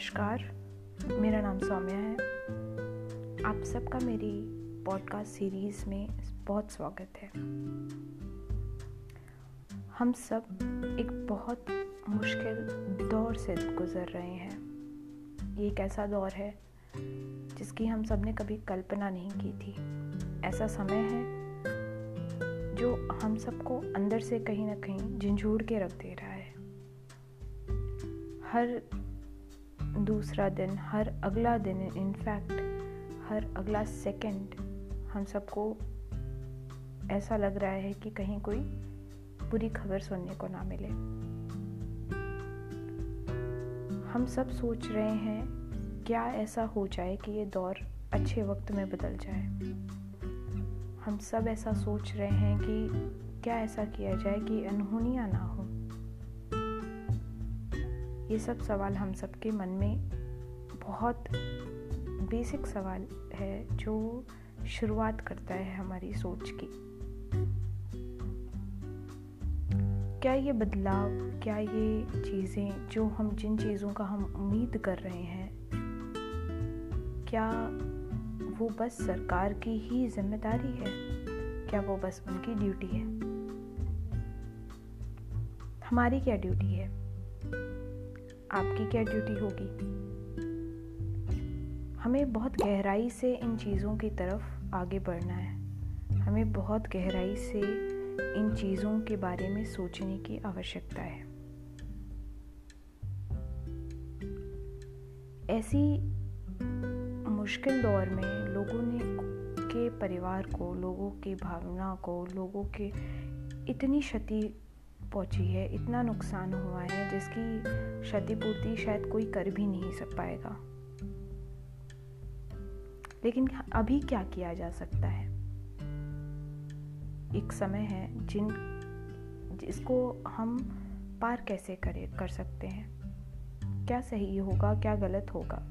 नमस्कार, मेरा नाम सौम्या है। आप सबका मेरी पॉडकास्ट सीरीज़ में बहुत स्वागत है। हम सब एक बहुत मुश्किल दौर से गुज़र रहे हैं। ये एक ऐसा दौर है, जिसकी हम सबने कभी कल्पना नहीं की थी। ऐसा समय है, जो हम सबको अंदर से कहीं ना कहीं झंझोड़ के रख दे रहा है। हर दूसरा दिन, हर अगला दिन इनफैक्ट हर अगला सेकंड हम सबको ऐसा लग रहा है कि कहीं कोई बुरी खबर सुनने को ना मिले। हम सब सोच रहे हैं, क्या ऐसा हो जाए कि ये दौर अच्छे वक्त में बदल जाए? हम सब ऐसा सोच रहे हैं कि क्या ऐसा किया जाए कि अनहोनियाँ ना हो। ये सब सवाल हम सबके मन में बहुत बेसिक सवाल है जो शुरुआत करता है हमारी सोच की। क्या ये बदलाव, क्या ये चीज़ें जो हम जिन चीज़ों का हम उम्मीद कर रहे हैं, क्या वो बस सरकार की ही ज़िम्मेदारी है? क्या वो बस उनकी ड्यूटी है? हमारी क्या ड्यूटी है? आपकी क्या ड्यूटी होगी? हमें बहुत गहराई से इन चीज़ों की तरफ़ आगे बढ़ना है। हमें बहुत गहराई से इन चीज़ों के बारे में सोचने की आवश्यकता है। ऐसी मुश्किल दौर में लोगों ने के परिवार को, लोगों की भावना को, लोगों के इतनी क्षति पहुँची है, इतना नुकसान हुआ है जिसकी क्षतिपूर्ति शायद कोई कर भी नहीं सक पाएगा। लेकिन अभी क्या किया जा सकता है? एक समय है जिन, जिसको हम पार कैसे करे, कर सकते हैं। क्या सही होगा, क्या गलत होगा?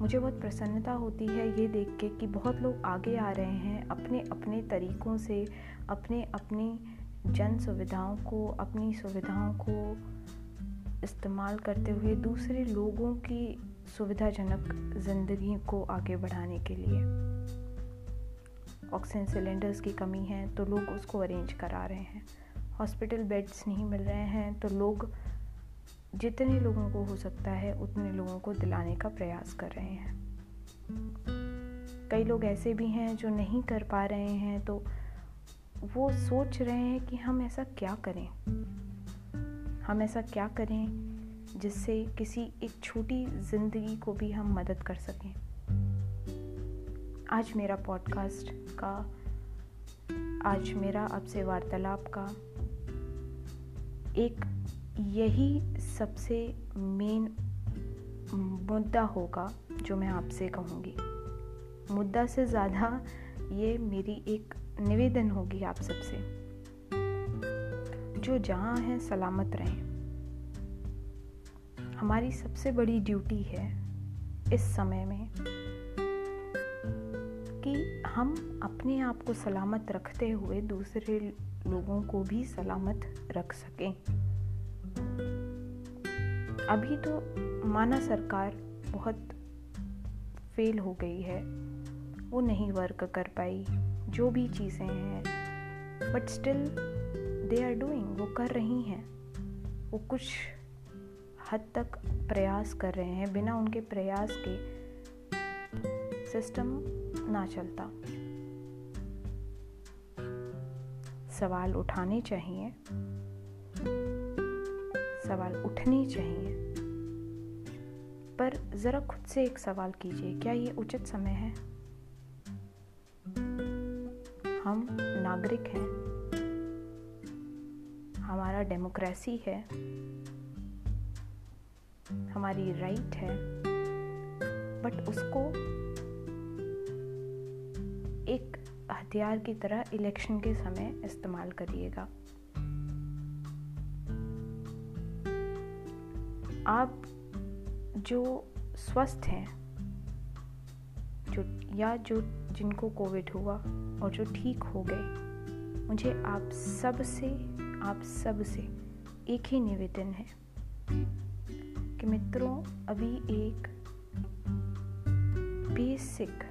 मुझे बहुत प्रसन्नता होती है ये देख के कि बहुत लोग आगे आ रहे हैं अपने अपने तरीक़ों से अपने अपनी जन सुविधाओं को, अपनी सुविधाओं को इस्तेमाल करते हुए दूसरे लोगों की सुविधाजनक ज़िंदगी को आगे बढ़ाने के लिए। ऑक्सीजन सिलेंडर्स की कमी है तो लोग उसको अरेंज करा रहे हैं। हॉस्पिटल बेड्स नहीं मिल रहे हैं तो लोग जितने लोगों को हो सकता है, उतने लोगों को दिलाने का प्रयास कर रहे हैं। कई लोग ऐसे भी हैं जो नहीं कर पा रहे हैं तो वो सोच रहे हैं कि हम ऐसा क्या करें? हम ऐसा क्या करें जिससे किसी एक छोटी ज़िंदगी को भी हम मदद कर सकें? आज मेरा पॉडकास्ट का, आज मेरा आपसे वार्तालाप का एक यही सबसे मेन मुद्दा होगा जो मैं आपसे कहूँगी। मुद्दा से ज़्यादा ये मेरी एक निवेदन होगी आप सबसे। जो जहाँ हैं, सलामत रहें। हमारी सबसे बड़ी ड्यूटी है इस समय में कि हम अपने आप को सलामत रखते हुए दूसरे लोगों को भी सलामत रख सकें। अभी तो माना सरकार बहुत फेल हो गई है, वो नहीं वर्क कर पाई। जो भी चीज़ें हैं but still they are doing वो कर रही हैं। वो कुछ हद तक प्रयास कर रहे हैं, बिना उनके प्रयास के सिस्टम ना चलता। सवाल उठाने चाहिए। सवाल उठने चाहिए। पर ज़रा खुद से एक सवाल कीजिए, क्या ये उचित समय है? हम नागरिक हैं। हमारा डेमोक्रेसी है। हमारी राइट है। बट उसको एक हथियार की तरह इलेक्शन के समय इस्तेमाल करिएगा। आप जो स्वस्थ हैं, जो या जो जिनको कोविड हुआ और जो ठीक हो गए, मुझे आप सबसे, आप सबसे एक ही निवेदन है कि मित्रों, अभी एक बेसिक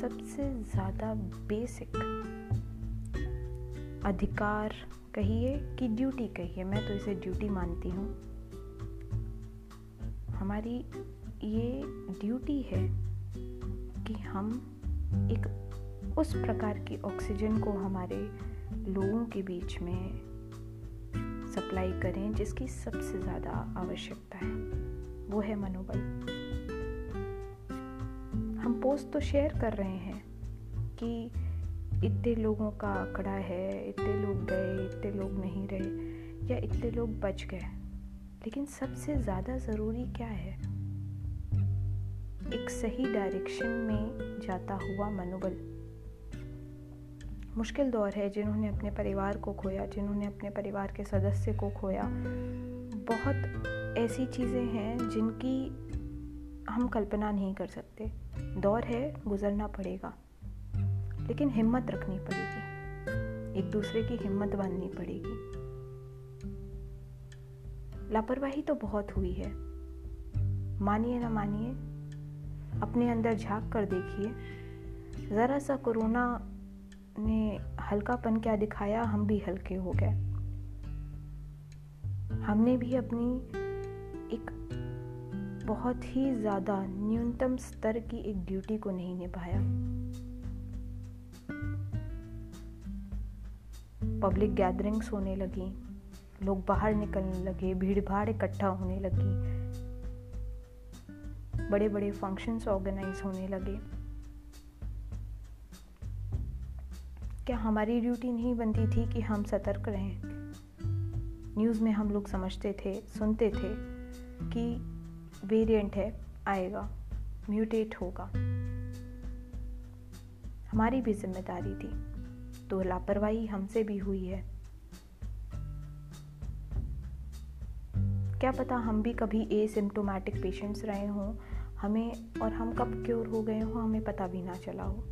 सबसे ज़्यादा बेसिक अधिकार कहिए कि ड्यूटी कहिए, मैं तो इसे ड्यूटी मानती हूँ। हमारी ये ड्यूटी है कि हम एक उस प्रकार की ऑक्सीजन को हमारे लोगों के बीच में सप्लाई करें, जिसकी सबसे ज़्यादा आवश्यकता है। वो है मनोबल। हम पोस्ट तो शेयर कर रहे हैं कि इतने लोगों का आंकड़ा है, इतने लोग गए, इतने लोग नहीं रहे, या इतने लोग बच गए, लेकिन सबसे ज़्यादा ज़रूरी क्या है? एक सही डायरेक्शन में जाता हुआ मनोबल। मुश्किल दौर है जिन्होंने अपने परिवार को खोया, जिन्होंने अपने परिवार के सदस्य को खोया। बहुत ऐसी चीज़ें हैं जिनकी हम कल्पना नहीं कर सकते। दौर है, गुजरना पड़ेगा, लेकिन हिम्मत रखनी पड़ेगी। एक दूसरे की हिम्मत बांधनी पड़ेगी। लापरवाही तो बहुत हुई है। मानिए ना मानिए अपने अंदर झाँक कर देखिए। ज़रा सा कोरोना ने हल्कापन क्या दिखाया, हम भी हल्के हो गए। हमने भी अपनी एक बहुत ही ज़्यादा न्यूनतम स्तर की एक ड्यूटी को नहीं निभाया। पब्लिक गैदरिंग्स होने लगी, लोग बाहर निकलने लगे भीड़ भाड़ इकट्ठा होने लगी। बड़े बड़े फ़ंक्शंस ऑर्गेनाइज होने लगे। क्या हमारी ड्यूटी नहीं बनती थी कि हम सतर्क रहें? न्यूज़ में हम लोग समझते थे, सुनते थे कि वेरिएंट है, आएगा म्यूटेट होगा। हमारी भी ज़िम्मेदारी थी तो लापरवाही हमसे भी हुई है। क्या पता हम भी कभी ए सिम्टोमेटिक पेशेंट्स रहे हों हमें और हम कब क्योर हो गए हों, हमें पता भी ना चला हो,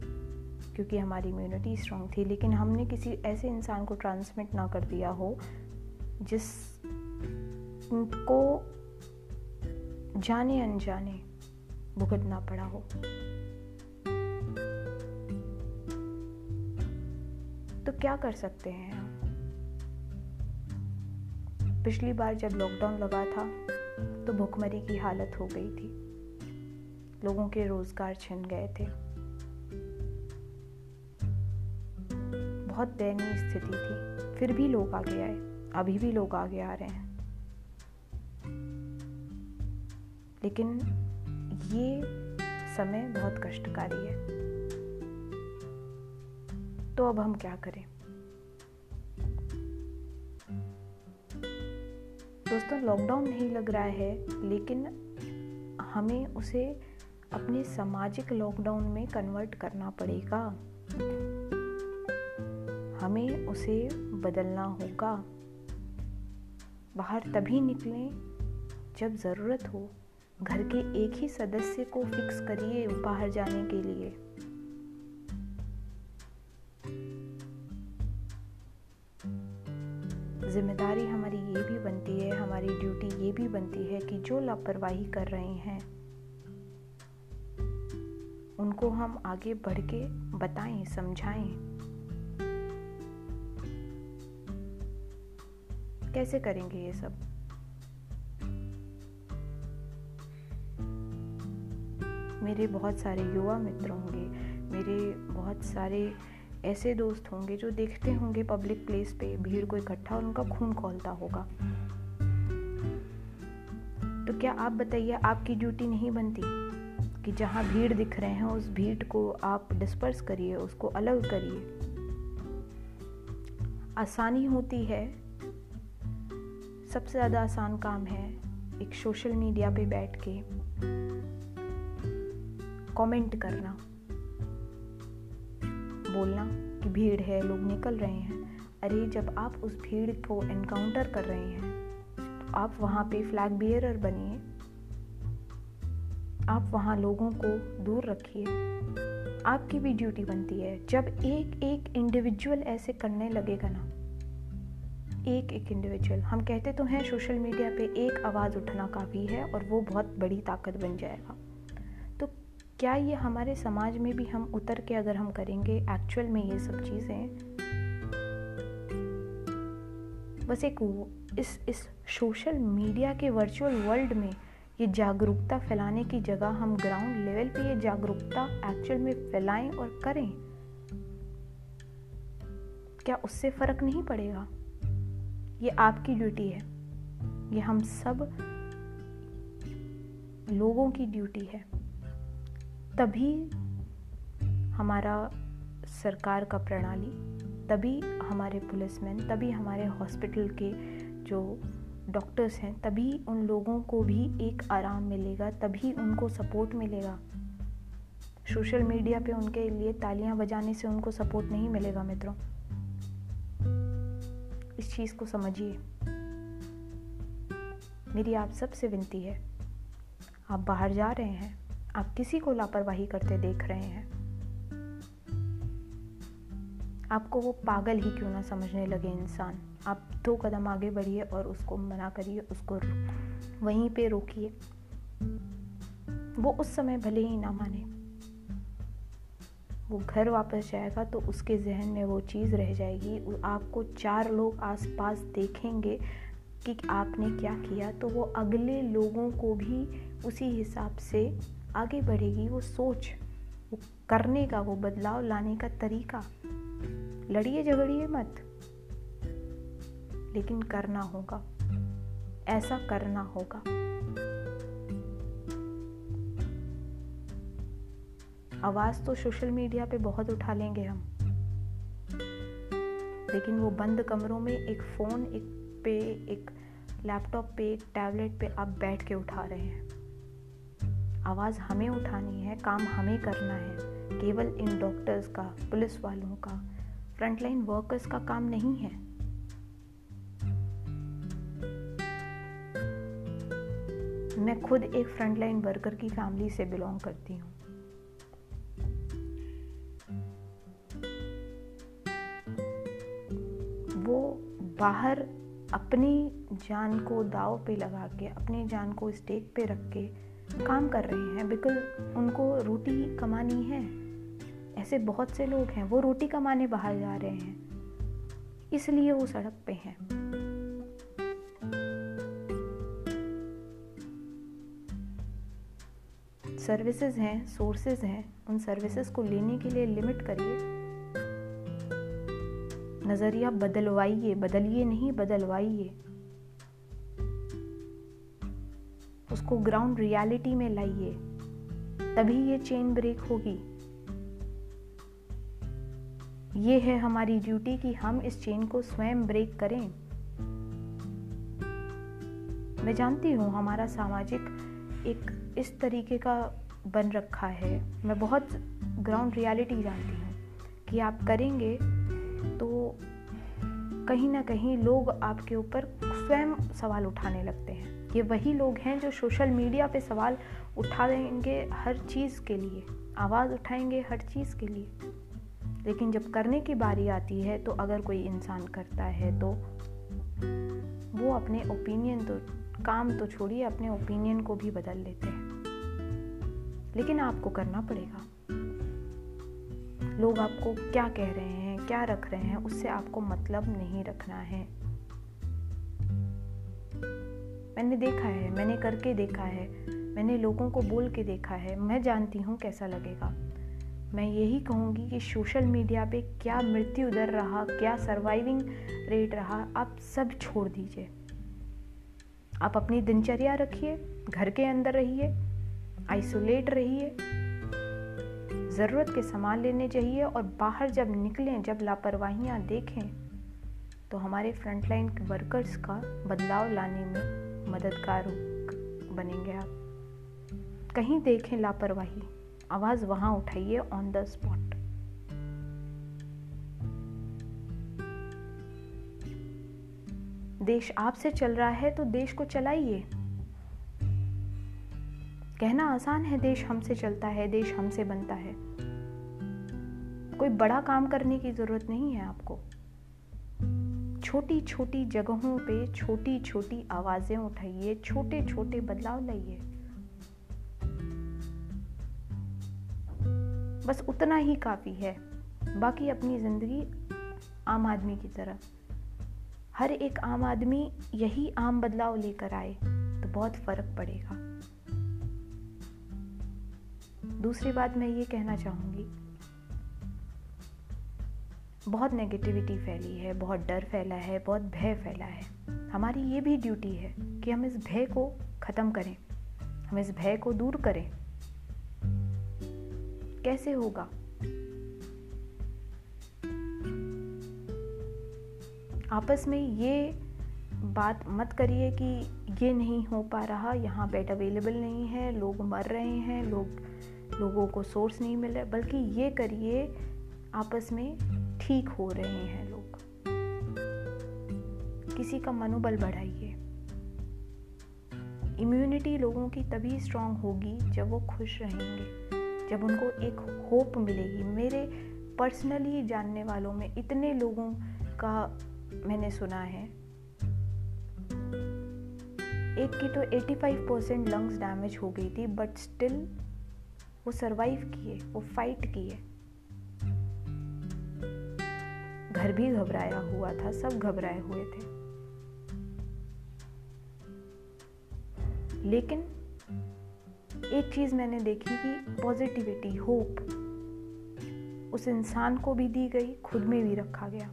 क्योंकि हमारी इम्यूनिटी स्ट्रांग थी। लेकिन हमने किसी ऐसे इंसान को ट्रांसमिट ना कर दिया हो, जिस को जाने अनजाने भुगतना पड़ा हो। तो क्या कर सकते हैं हम? पिछली बार जब लॉकडाउन लगा था तो भुखमरी की हालत हो गई थी। लोगों के रोज़गार छिन गए थे। बहुत दयनीय स्थिति थी। फिर भी लोग आगे आए। अभी भी लोग आगे आ रहे हैं। लेकिन ये समय बहुत कष्टकारी है। तो अब हम क्या करें? दोस्तों लॉकडाउन नहीं लग रहा है, लेकिन हमें उसे अपने सामाजिक लॉकडाउन में कन्वर्ट करना पड़ेगा। हमें उसे बदलना होगा। बाहर तभी निकलें जब ज़रूरत हो। घर के एक ही सदस्य को फिक्स करिए बाहर जाने के लिए। ज़िम्मेदारी हमारी ये भी बनती है, हमारी ड्यूटी ये भी बनती है कि जो लापरवाही कर रहे हैं उनको हम आगे बढ़ के बताएँ, समझाएँ। कैसे करेंगे ये सब? मेरे बहुत सारे युवा मित्र होंगे, मेरे बहुत सारे ऐसे दोस्त होंगे जो देखते होंगे पब्लिक प्लेस पे भीड़ को इकट्ठा और उनका खून खोलता होगा। तो क्या आप बताइए, आपकी ड्यूटी नहीं बनती? कि जहाँ भीड़ दिख रहे हैं, उस भीड़ को आप डिस्पर्स करिए, उसको अलग करिए। आसानी होती है। सबसे ज़्यादा आसान काम है एक सोशल मीडिया पे बैठ के कमेंट करना। बोलना कि भीड़ है, लोग निकल रहे हैं। अरे, जब आप उस भीड़ को एनकाउंटर कर रहे हैं तो आप वहाँ पे फ्लैग बियरर बनिए। आप वहाँ लोगों को दूर रखिए। आपकी भी ड्यूटी बनती है। जब एक एक इंडिविजुअल ऐसे करने लगेगा ना, एक एक इंडिविजुअल हम कहते तो हैं सोशल मीडिया पे एक आवाज़ उठना काफ़ी है और वो बहुत बड़ी ताकत बन जाएगा। तो क्या ये हमारे समाज में भी हम उतर के अगर हम करेंगे एक्चुअल में ये सब चीज़ें? बस एक इस इस सोशल मीडिया के वर्चुअल वर्ल्ड में ये जागरूकता फैलाने की जगह हम ग्राउंड लेवल पे ये जागरूकता एक्चुअल में फैलाएँ और करें। क्या उससे फ़र्क नहीं पड़ेगा? ये आपकी ड्यूटी है। ये हम सब लोगों की ड्यूटी है। तभी हमारा सरकार का प्रणाली, तभी हमारे पुलिसमैन तभी हमारे हॉस्पिटल के जो डॉक्टर्स हैं, तभी उन लोगों को भी एक आराम मिलेगा, तभी उनको सपोर्ट मिलेगा। सोशल मीडिया पे उनके लिए तालियाँ बजाने से उनको सपोर्ट नहीं मिलेगा मित्रों। इस चीज़ को समझिए। मेरी आप सबसे विनती है, आप बाहर जा रहे हैं, आप किसी को लापरवाही करते देख रहे हैं। आपको वो पागल ही क्यों ना समझने लगे इंसान? आप दो कदम आगे बढ़िए और उसको मना करिए, उसको वहीं पे रोकिए। वो उस समय भले ही ना माने। वो घर वापस जाएगा तो उसके जहन में वो चीज़ रह जाएगी। आपको चार लोग आसपास देखेंगे कि आपने क्या किया तो वो अगले लोगों को भी उसी हिसाब से आगे बढ़ेगी। वो सोच, वो करने का, वो बदलाव लाने का तरीका। लड़िए झगड़िए मत। लेकिन करना होगा। ऐसा करना होगा। आवाज़ तो सोशल मीडिया पे बहुत उठा लेंगे हम। लेकिन वो बंद कमरों में एक फ़ोन, एक पे, एक लैपटॉप पे, एक टैबलेट पे आप बैठ के उठा रहे हैं। आवाज़ हमें उठानी है, काम हमें करना है। केवल इन डॉक्टर्स का पुलिस वालों का, फ्रंटलाइन वर्कर्स का काम नहीं है। मैं खुद एक फ्रंटलाइन वर्कर की फैमिली से बिलोंग करती हूँ। वो बाहर अपनी जान को दाव पे लगा के, अपनी जान को स्टेक पे रख के काम कर रहे हैं बिकॉज़ उनको रोटी कमानी है। ऐसे बहुत से लोग हैं, वो रोटी कमाने बाहर जा रहे हैं, इसलिए वो सड़क पे हैं। सर्विसेज़ हैं सोर्सेज हैं, उन सर्विसेज़ को लेने के लिए लिमिट करिए। नज़रिया बदलवाइए, बदलिए नहीं, बदलवाइए। उसको ग्राउंड रियलिटी में लाइए। तभी ये चेन ब्रेक होगी। ये है हमारी ड्यूटी कि हम इस चेन को स्वयं ब्रेक करें। मैं जानती हूँ हमारा सामाजिक एक इस तरीके का बन रखा है। मैं बहुत ग्राउंड रियलिटी जानती हूँ कि आप करेंगे तो कहीं ना कहीं लोग आपके ऊपर स्वयं सवाल उठाने लगते हैं। ये वही लोग हैं जो सोशल मीडिया पे सवाल उठा देंगे हर चीज़ के लिए, आवाज़ उठाएँगे हर चीज़ के लिए। लेकिन जब करने की बारी आती है तो अगर कोई इंसान करता है तो वो अपने ओपिनियन तो काम तो छोड़िए, अपने ओपिनियन को भी बदल लेते हैं। लेकिन आपको करना पड़ेगा। लोग आपको क्या कह रहे हैं, क्या रख रहे हैं, उससे आपको मतलब नहीं रखना है। मैंने देखा है, मैंने करके देखा है, मैंने लोगों को बोल के देखा है। मैं जानती हूँ कैसा लगेगा। मैं यही कहूँगी कि सोशल मीडिया पे क्या मृत्यु दर रहा, क्या सर्वाइविंग रेट रहा, आप सब छोड़ दीजिए। आप अपनी दिनचर्या रखिए, घर के अंदर रहिए। आइसोलेट रहिए ज़रूरत के सामान लेने चाहिए और बाहर जब निकलें, जब लापरवाहियाँ देखें तो हमारे फ्रंटलाइन वर्कर्स का बदलाव लाने में मददगार बनेंगे आप। कहीं देखें लापरवाही, आवाज़ वहाँ उठाइए ऑन द स्पॉट देश आपसे चल रहा है तो देश को चलाइए। कहना आसान है, देश हमसे चलता है, देश हमसे बनता है। कोई बड़ा काम करने की ज़रूरत नहीं है आपको। छोटी छोटी जगहों पे छोटी छोटी आवाज़ें उठाइए छोटे छोटे बदलाव लाइए। बस उतना ही काफ़ी है। बाकी अपनी ज़िंदगी आम आदमी की तरह। हर एक आम आदमी यही आम बदलाव लेकर आए तो बहुत फ़र्क पड़ेगा। दूसरी बात मैं ये कहना चाहूँगी, बहुत नेगेटिविटी फैली है, बहुत डर फैला है, बहुत भय फैला है। हमारी ये भी ड्यूटी है कि हम इस भय को ख़त्म करें, हम इस भय को दूर करें। कैसे होगा? आपस में ये बात मत करिए कि ये नहीं हो पा रहा, यहाँ बेड अवेलेबल नहीं है, लोग मर रहे हैं, लोग लोगों को सोर्स नहीं मिल रहा, बल्कि ये करिए, आपस में ठीक हो रहे हैं लोग। किसी का मनोबल बढ़ाइए। इम्यूनिटी लोगों की तभी स्ट्रांग होगी जब वो खुश रहेंगे, जब उनको एक होप मिलेगी। मेरे पर्सनली जानने वालों में इतने लोगों का मैंने सुना है। एक की तो 85 परसेंट लंग्स डैमेज हो गई थी बट स्टिल वो सरवाइव किए, वो फाइट किए। घर भी घबराया हुआ था, सब घबराए हुए थे। लेकिन एक चीज़ मैंने देखी कि पॉजिटिविटी होप उस इंसान को भी दी गई, खुद में भी रखा गया।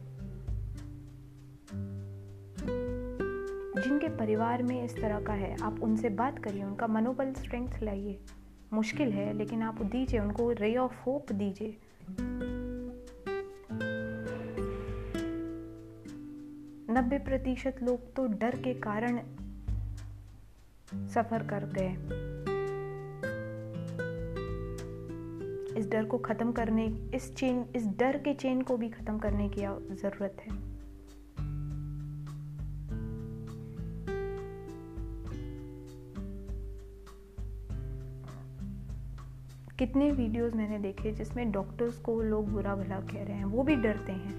जिनके परिवार में इस तरह का है, आप उनसे बात करिए, उनका मनोबल स्ट्रेंथ लाइए। मुश्किल है, लेकिन आप दीजिए, उनको रे ऑफ़ होप दीजिए। नब्बे प्रतिशत लोग तो डर के कारण सफ़र कर गए। इस डर को ख़त्म करने, इस चेन, इस डर के चेन को भी ख़त्म करने की ज़रूरत है। कितने वीडियोस मैंने देखे जिसमें डॉक्टर्स को लोग बुरा भला कह रहे हैं, वो भी डरते हैं।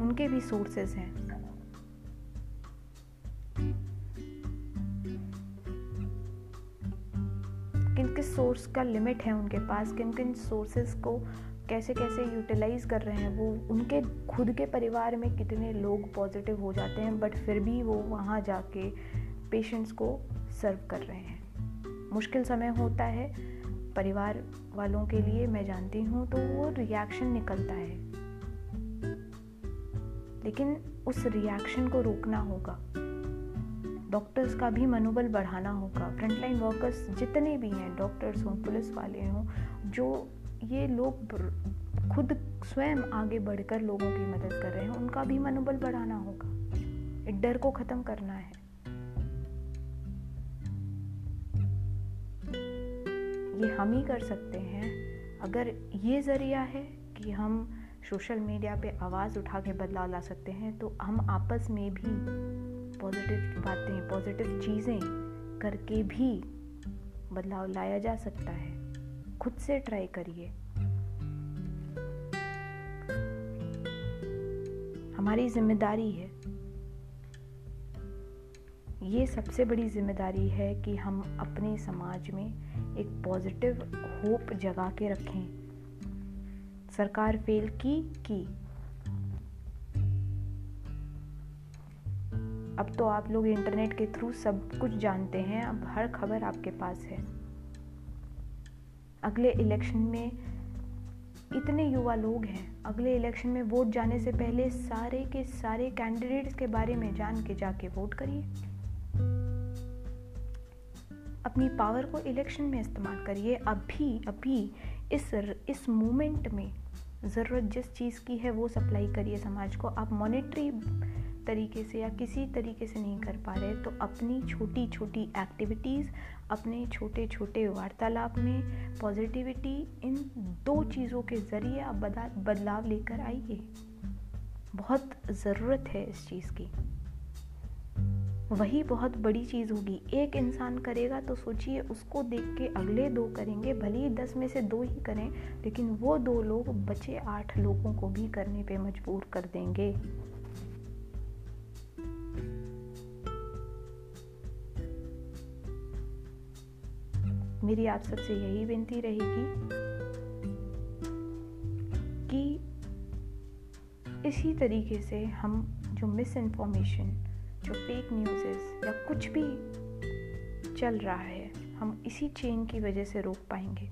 उनके भी सोर्सेस हैं। किन किस सोर्स का लिमिट है उनके पास, किन किन सोर्सेस को कैसे कैसे यूटिलाइज कर रहे हैं, वो उनके, खुद के परिवार में कितने लोग पॉजिटिव हो जाते हैं बट फिर भी वो वहाँ जाके पेशेंट्स को सर्व कर रहे हैं। मुश्किल समय होता है परिवार वालों के लिए मैं जानती हूँ तो वो रिएक्शन निकलता है। लेकिन उस रिएक्शन को रोकना होगा। डॉक्टर्स का भी मनोबल बढ़ाना होगा। फ्रंटलाइन वर्कर्स जितने भी हैं डॉक्टर्स हों, पुलिस वाले हों, जो ये लोग खुद स्वयं आगे बढ़कर लोगों की मदद कर रहे हैं, उनका भी मनोबल बढ़ाना होगा। डर को ख़त्म करना है। ये हम ही कर सकते हैं। अगर ये ज़रिया है कि हम सोशल मीडिया पे आवाज़ उठा के बदलाव ला सकते हैं तो हम आपस में भी पॉजिटिव बातें, पॉजिटिव चीज़ें करके भी बदलाव लाया जा सकता है। खुद से ट्राई करिए। हमारी ज़िम्मेदारी है ये सबसे बड़ी ज़िम्मेदारी है कि हम अपने समाज में एक पॉजिटिव होप जगा के रखें। सरकार फेल की की? अब तो आप लोग इंटरनेट के थ्रू सब कुछ जानते हैं, अब हर खबर आपके पास है। अगले इलेक्शन में इतने युवा लोग हैं। अगले इलेक्शन में वोट जाने से पहले सारे के सारे कैंडिडेट्स के बारे में जान के जाके वोट करिए। अपनी पावर को इलेक्शन में इस्तेमाल करिए। अभी अभी, इस इस मोमेंट में ज़रूरत जिस चीज़ की है, वो सप्लाई करिए समाज को। आप मॉनेटरी तरीके से या किसी तरीके से नहीं कर पा रहे तो अपनी छोटी छोटी एक्टिविटीज़ अपने छोटे छोटे वार्तालाप में पॉजिटिविटी इन दो चीज़ों के ज़रिए आप बदलाव लेकर आइए। बहुत ज़रूरत है इस चीज़ की। वही बहुत बड़ी चीज़ होगी। एक इंसान करेगा तो सोचिए, उसको देख के अगले दो करेंगे, भले ही दस में से दो ही करें, लेकिन वो दो लोग बचे आठ लोगों को भी करने पे मजबूर कर देंगे। मेरी आप सबसे यही विनती रहेगी कि इसी तरीके से हम जो मिस इन्फॉर्मेशन जो फेक न्यूज़ या कुछ भी चल रहा है, हम इसी चेन की वजह से रोक पाएँगे।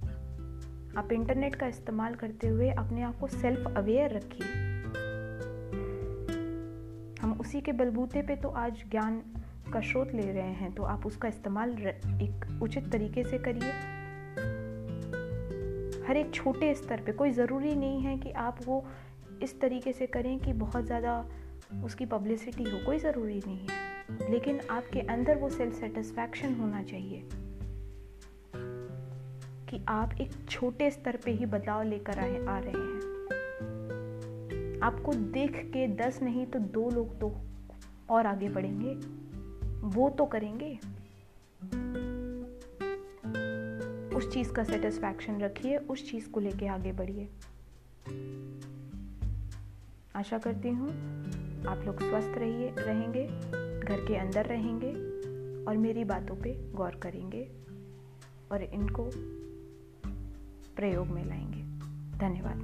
आप इंटरनेट का इस्तेमाल करते हुए अपने आप को सेल्फ अवेयर रखिए। हम उसी के बलबूते पे तो आज ज्ञान का स्रोत ले रहे हैं तो आप उसका इस्तेमाल एक उचित तरीके से करिए। हर एक छोटे स्तर पे कोई ज़रूरी नहीं है कि आप वो इस तरीके से करें कि बहुत ज़्यादा उसकी पब्लिसिटी हो, कोई ज़रूरी नहीं है। लेकिन आपके अंदर वो सेल्फ सेटिस्फैक्शन होना चाहिए कि आप एक छोटे स्तर पे ही बदलाव लेकर आए, आ रहे हैं। आपको देख के दस नहीं तो दो लोग तो और आगे बढ़ेंगे। वो तो करेंगे। उस चीज़ का सेटिस्फैक्शन रखिए, उस चीज़ को लेके आगे बढ़िए। आशा करती हूँ आप लोग स्वस्थ रहिए, रहेंगे, घर के अंदर रहेंगे और मेरी बातों पे गौर करेंगे और इनको प्रयोग में लाएँगे। धन्यवाद।